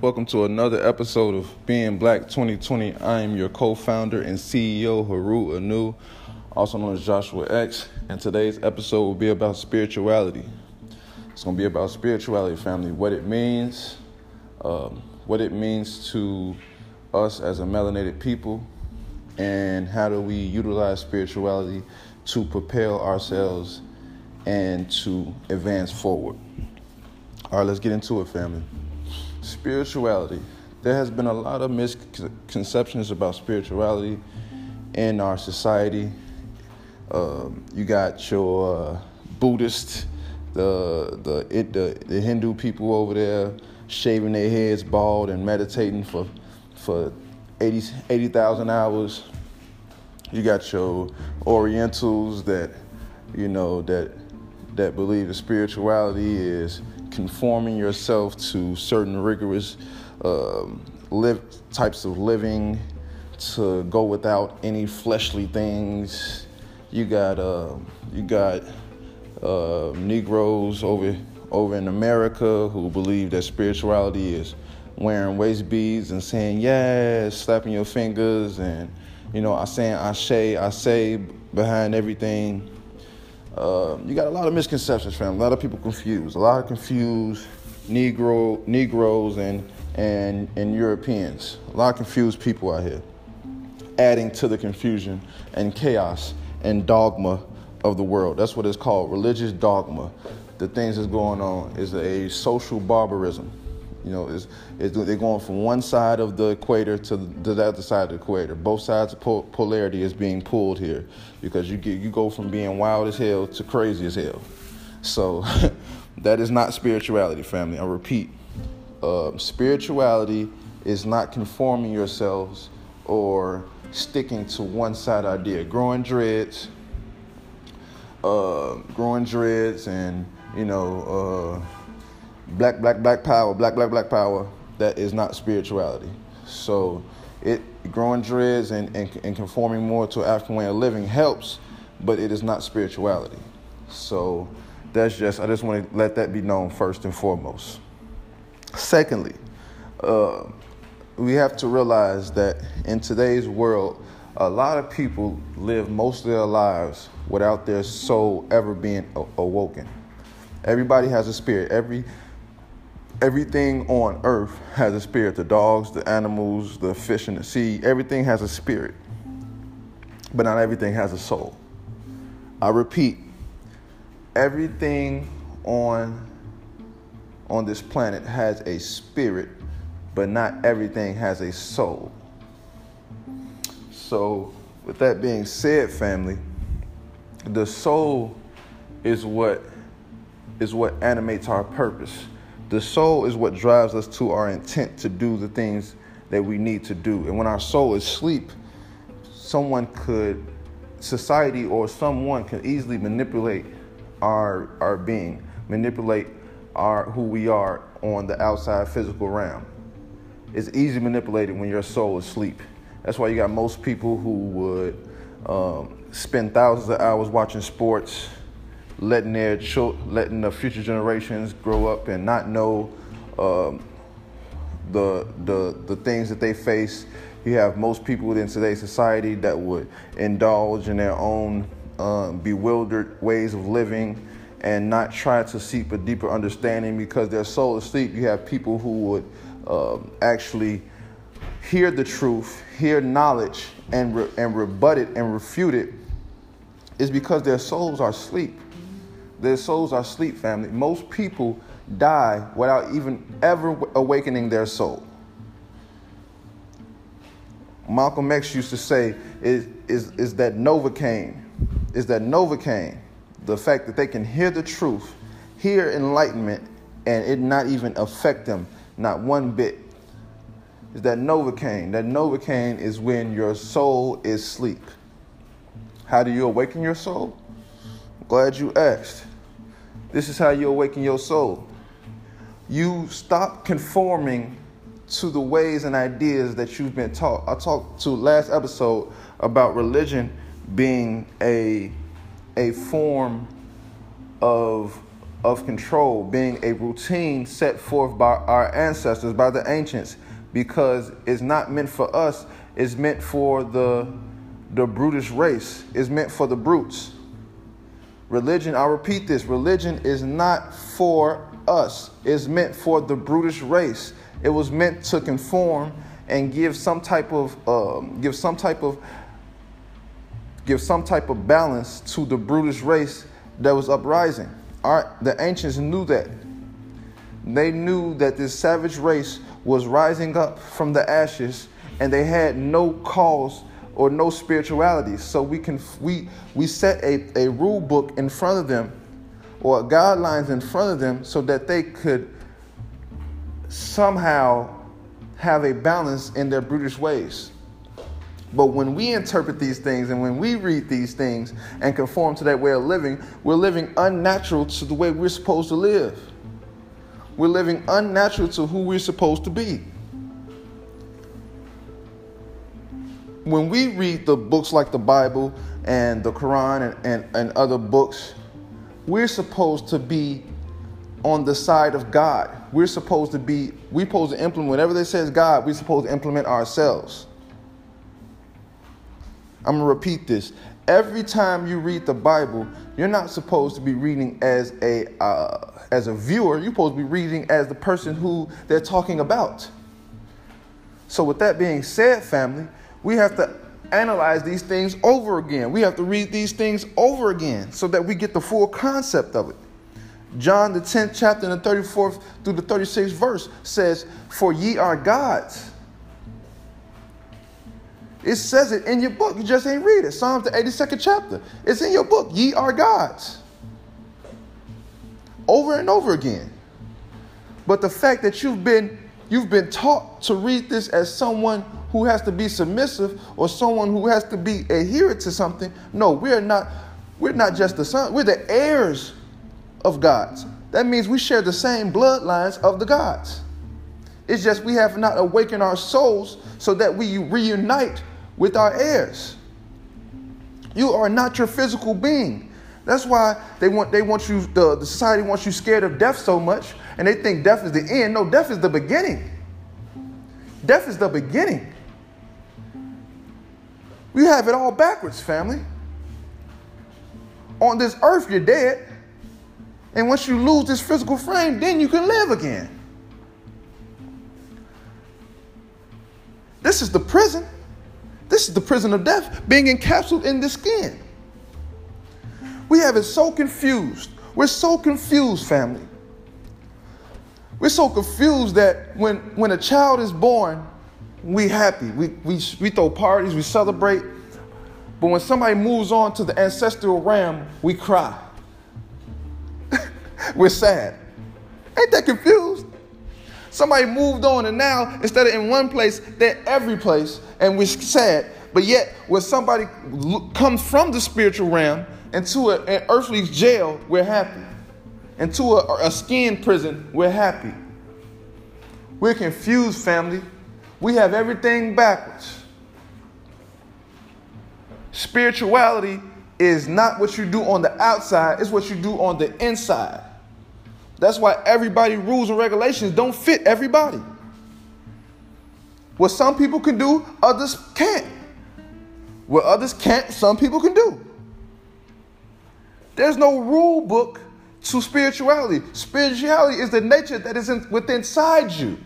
Welcome to another episode of Being Black 2020. I am your co founder and CEO, Haru Anu, also known as Joshua X. And today's episode will be about spirituality. It's going to be about spirituality, family, what it means, um, what it means to us as a melanated people, and how do we utilize spirituality to propel ourselves and to advance forward. All right, let's get into it, family. Spirituality. There has been a lot of misconceptions about spirituality in our society. Um, you got your uh, Buddhist, the, the the the Hindu people over there shaving their heads bald and meditating for for 80,000 80, hours. You got your Orientals that you know that that believe that spirituality is conforming yourself to certain rigorous um, live, types of living, to go without any fleshly things. You got uh, you got uh, Negroes over over in America who believe that spirituality is wearing waist beads and saying yes, slapping your fingers, and you know, I saying I say I say behind everything. Uh, you got a lot of misconceptions, fam. A lot of people confused. A lot of confused Negro Negroes and and and Europeans. A lot of confused people out here, adding to the confusion and chaos and dogma of the world. That's what it's called, religious dogma. The things that's going on is a social barbarism. You know, it's, it's, they're going from one side of the equator to the, the other side of the equator. Both sides of pol- polarity is being pulled here because you get you go from being wild as hell to crazy as hell. So that is not spirituality, family. I repeat, uh, spirituality is not conforming yourselves or sticking to one side idea. Growing dreads, uh, growing dreads, and you know. Uh, black, black, black power, black, black, black power, that is not spirituality. So it growing dreads and, and, and conforming more to African way of living helps, but it is not spirituality. So that's just I just want to let that be known first and foremost. Secondly, uh, we have to realize that in today's world, a lot of people live most of their lives without their soul ever being awoken. Everybody has a spirit. Every everything on earth has a spirit the dogs, the animals, the fish in the sea, everything has a spirit. But not everything has a soul. I repeat, everything on on this planet has a spirit, but not everything has a soul. So, with that being said, family, the soul is what is what animates our purpose the soul is what drives us to our intent to do the things that we need to do. And when our soul is asleep, someone could, society or someone can easily manipulate our our being, manipulate our who we are on the outside physical realm. It's easy manipulated when your soul is asleep. That's why you got most people who would um, spend thousands of hours watching sports letting their children, letting the future generations grow up and not know um, the the the things that they face. You have most people within today's society that would indulge in their own um, bewildered ways of living and not try to seek a deeper understanding because they're so asleep. You have people who would um, actually hear the truth, hear knowledge, and re- and rebut it and refute it. Is because their souls are asleep. Their souls are asleep, family. Most people die without even ever awakening their soul. Malcolm X used to say is, is, is that Novocaine, is that Novocaine, the fact that they can hear the truth, hear enlightenment, and it not even affect them, not one bit. Is that Novocaine. That Novocaine is when your soul is asleep. How do you awaken your soul? Glad you asked. This is how you awaken your soul. You stop conforming to the ways and ideas that you've been taught. I talked to last episode about religion being a a form of of control, being a routine set forth by our ancestors, by the ancients, because it's not meant for us, it's meant for the, the brutish race, it's meant for the brutes. Religion, I repeat this religion is not for us, it's meant for the brutish race. It was meant to conform and give some type of um, give some type of give some type of balance to the brutish race that was uprising. The ancients knew that. They knew that this savage race was rising up from the ashes and they had no cause or no spirituality. So we can we we set a, a rule book in front of them or guidelines in front of them so that they could somehow have a balance in their brutish ways. But when we interpret these things and when we read these things and conform to that way of living, we're living unnatural to the way we're supposed to live. We're living unnatural to who we're supposed to be. When we read the books like the Bible and the Quran and, and, and other books, we're supposed to be on the side of God. We're supposed to be, we're supposed to implement whatever they says God, we're supposed to implement ourselves. I'm gonna repeat this. Every time you read the Bible, you're not supposed to be reading as a uh, as a viewer. You're supposed to be reading as the person who they're talking about. So, with that being said, family, we have to analyze these things over again. We have to read these things over again so that we get the full concept of it. John, the 10th chapter and the 34th through the 36th verse says, For ye are gods. It says it in your book. You just ain't read it. Psalms, the 82nd chapter. It's in your book. Ye are gods. Over and over again. But the fact that you've been you've been taught to read this as someone who has to be submissive or someone who has to be adherent to something. No, we're not we're not just the son, we're the heirs of gods. That means we share the same bloodlines of the gods. It's just we have not awakened our souls so that we reunite with our heirs. You are not your physical being. That's why they want they want you the, the society wants you scared of death so much and they think death is the end. No, death is the beginning. Death is the beginning. We have it all backwards, family. On this earth, you're dead. And once you lose this physical frame, then you can live again. This is the prison. This is the prison of death being encapsulated in the skin. We have it so confused. We're so confused, family. We're so confused that when, when a child is born, we happy. We, we, we throw parties, we celebrate. But when somebody moves on to the ancestral realm, we cry. We're sad. Ain't that confused? Somebody moved on, and now instead of in one place, they're every place, and we're sad. But yet, when somebody comes from the spiritual realm into a, an earthly jail, we're happy. Into a, a skin prison, we're happy. We're confused, family. We have everything backwards. Spirituality is not what you do on the outside, it's what you do on the inside. That's why everybody rules and regulations don't fit everybody. What some people can do, others can't. What others can't, some people can do. There's no rule book to spirituality. Spirituality is the nature that is in, within inside you.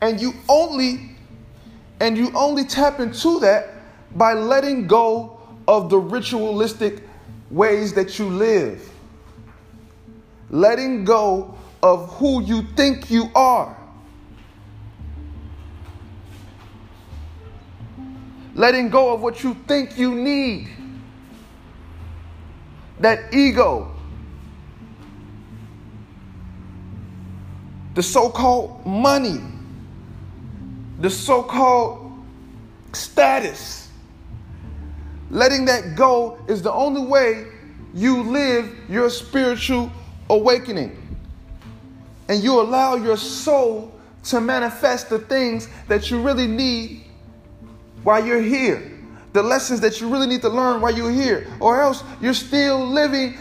And you only and you only tap into that by letting go of the ritualistic ways that you live. Letting go of who you think you are. Letting go of what you think you need. That ego. The so called money. The so called status Letting that go is the only way you live your spiritual awakening. And you allow your soul to manifest the things that you really need while you're here. the lessons that you really need to learn while you're here, or else you're still living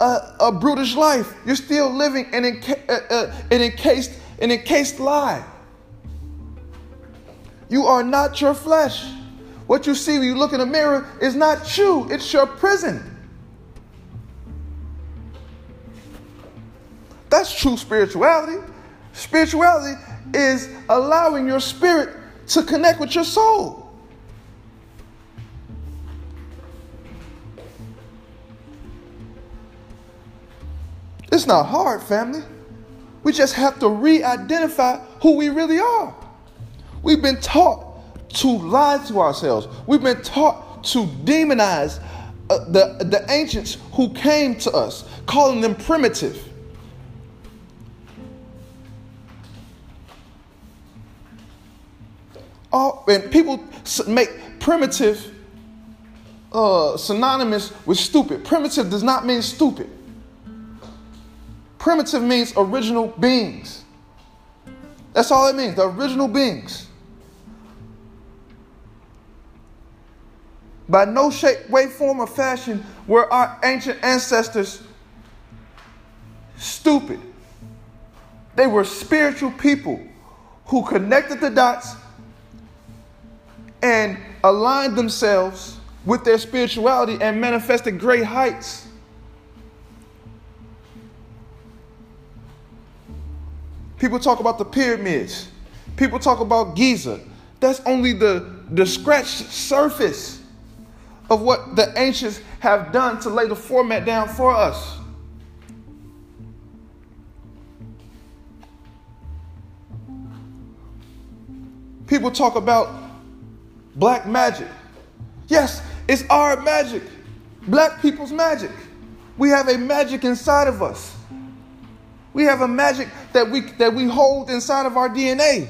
a, a brutish life. You're still living an, enca- uh, uh, an, encased, an encased lie. You are not your flesh. What you see when you look in the mirror is not you, it's your prison. That's true spirituality. Spirituality is allowing your spirit to connect with your soul. It's not hard, family. We just have to re identify who we really are. We've been taught to lie to ourselves, we've been taught to demonize uh, the, the ancients who came to us, calling them primitive. All, and people make primitive uh, synonymous with stupid. Primitive does not mean stupid. Primitive means original beings. That's all it means, the original beings. By no shape, way, form, or fashion were our ancient ancestors stupid. They were spiritual people who connected the dots and aligned themselves with their spirituality and manifested great heights. People talk about the pyramids. People talk about Giza. That's only the, the scratched surface of what the ancients have done to lay the format down for us. People talk about black magic. Yes, it's our magic, black people's magic. We have a magic inside of us. We have a magic that we, that we hold inside of our DNA.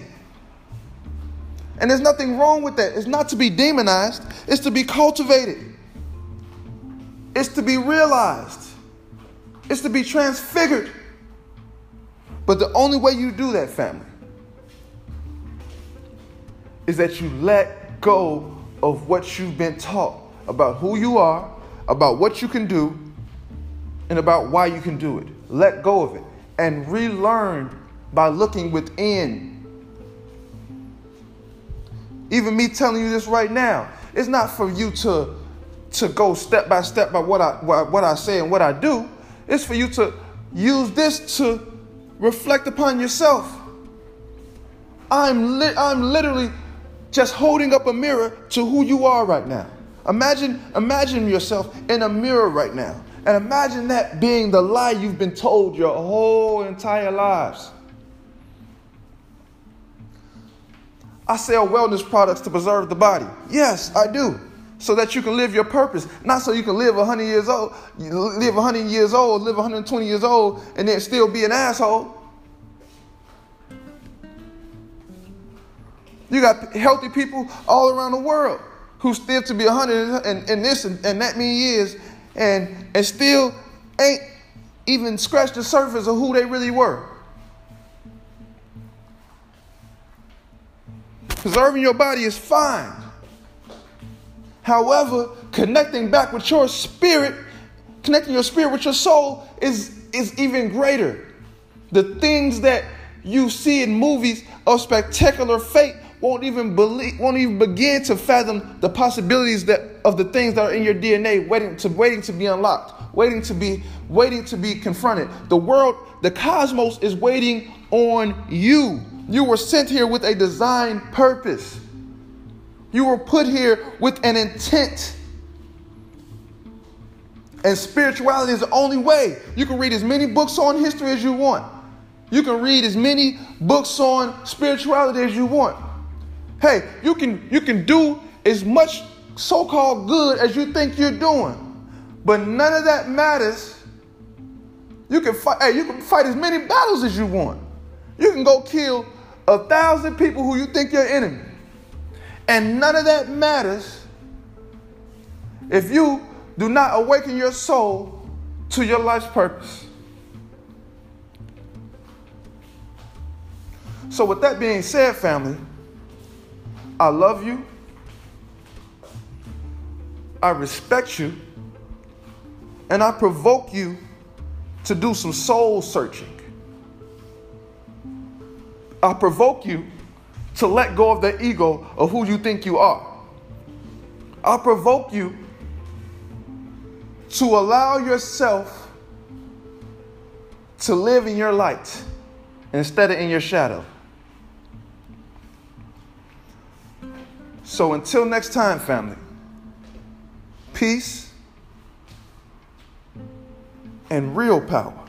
And there's nothing wrong with that. It's not to be demonized, it's to be cultivated, it's to be realized, it's to be transfigured. But the only way you do that, family, is that you let go of what you've been taught about who you are, about what you can do, and about why you can do it. Let go of it and relearn by looking within. Even me telling you this right now, it's not for you to, to go step by step by what I, what, I say and what I do. It's for you to use this to reflect upon yourself. I'm, li- I'm literally just holding up a mirror to who you are right now. Imagine, imagine yourself in a mirror right now. And imagine that being the lie you've been told your whole entire lives. I sell wellness products to preserve the body. Yes, I do. So that you can live your purpose. Not so you can live 100 years old, live 100 years old, live 120 years old, and then still be an asshole. You got healthy people all around the world who live to be 100 and, and this and, and that many years and, and still ain't even scratched the surface of who they really were. Preserving your body is fine. However, connecting back with your spirit, connecting your spirit with your soul is, is even greater. The things that you see in movies of spectacular fate won't even believe, won't even begin to fathom the possibilities that of the things that are in your DNA waiting to waiting to be unlocked, waiting to be waiting to be confronted. The world, the cosmos is waiting on you. You were sent here with a design purpose. You were put here with an intent. And spirituality is the only way. You can read as many books on history as you want. You can read as many books on spirituality as you want. Hey, you can you can do as much so-called good as you think you're doing, but none of that matters. You can fight. Hey, you can fight as many battles as you want. You can go kill a thousand people who you think your enemy, and none of that matters if you do not awaken your soul to your life's purpose. So, with that being said, family. I love you. I respect you, and I provoke you to do some soul searching. I provoke you to let go of the ego of who you think you are. I provoke you to allow yourself to live in your light instead of in your shadow. So until next time, family, peace and real power.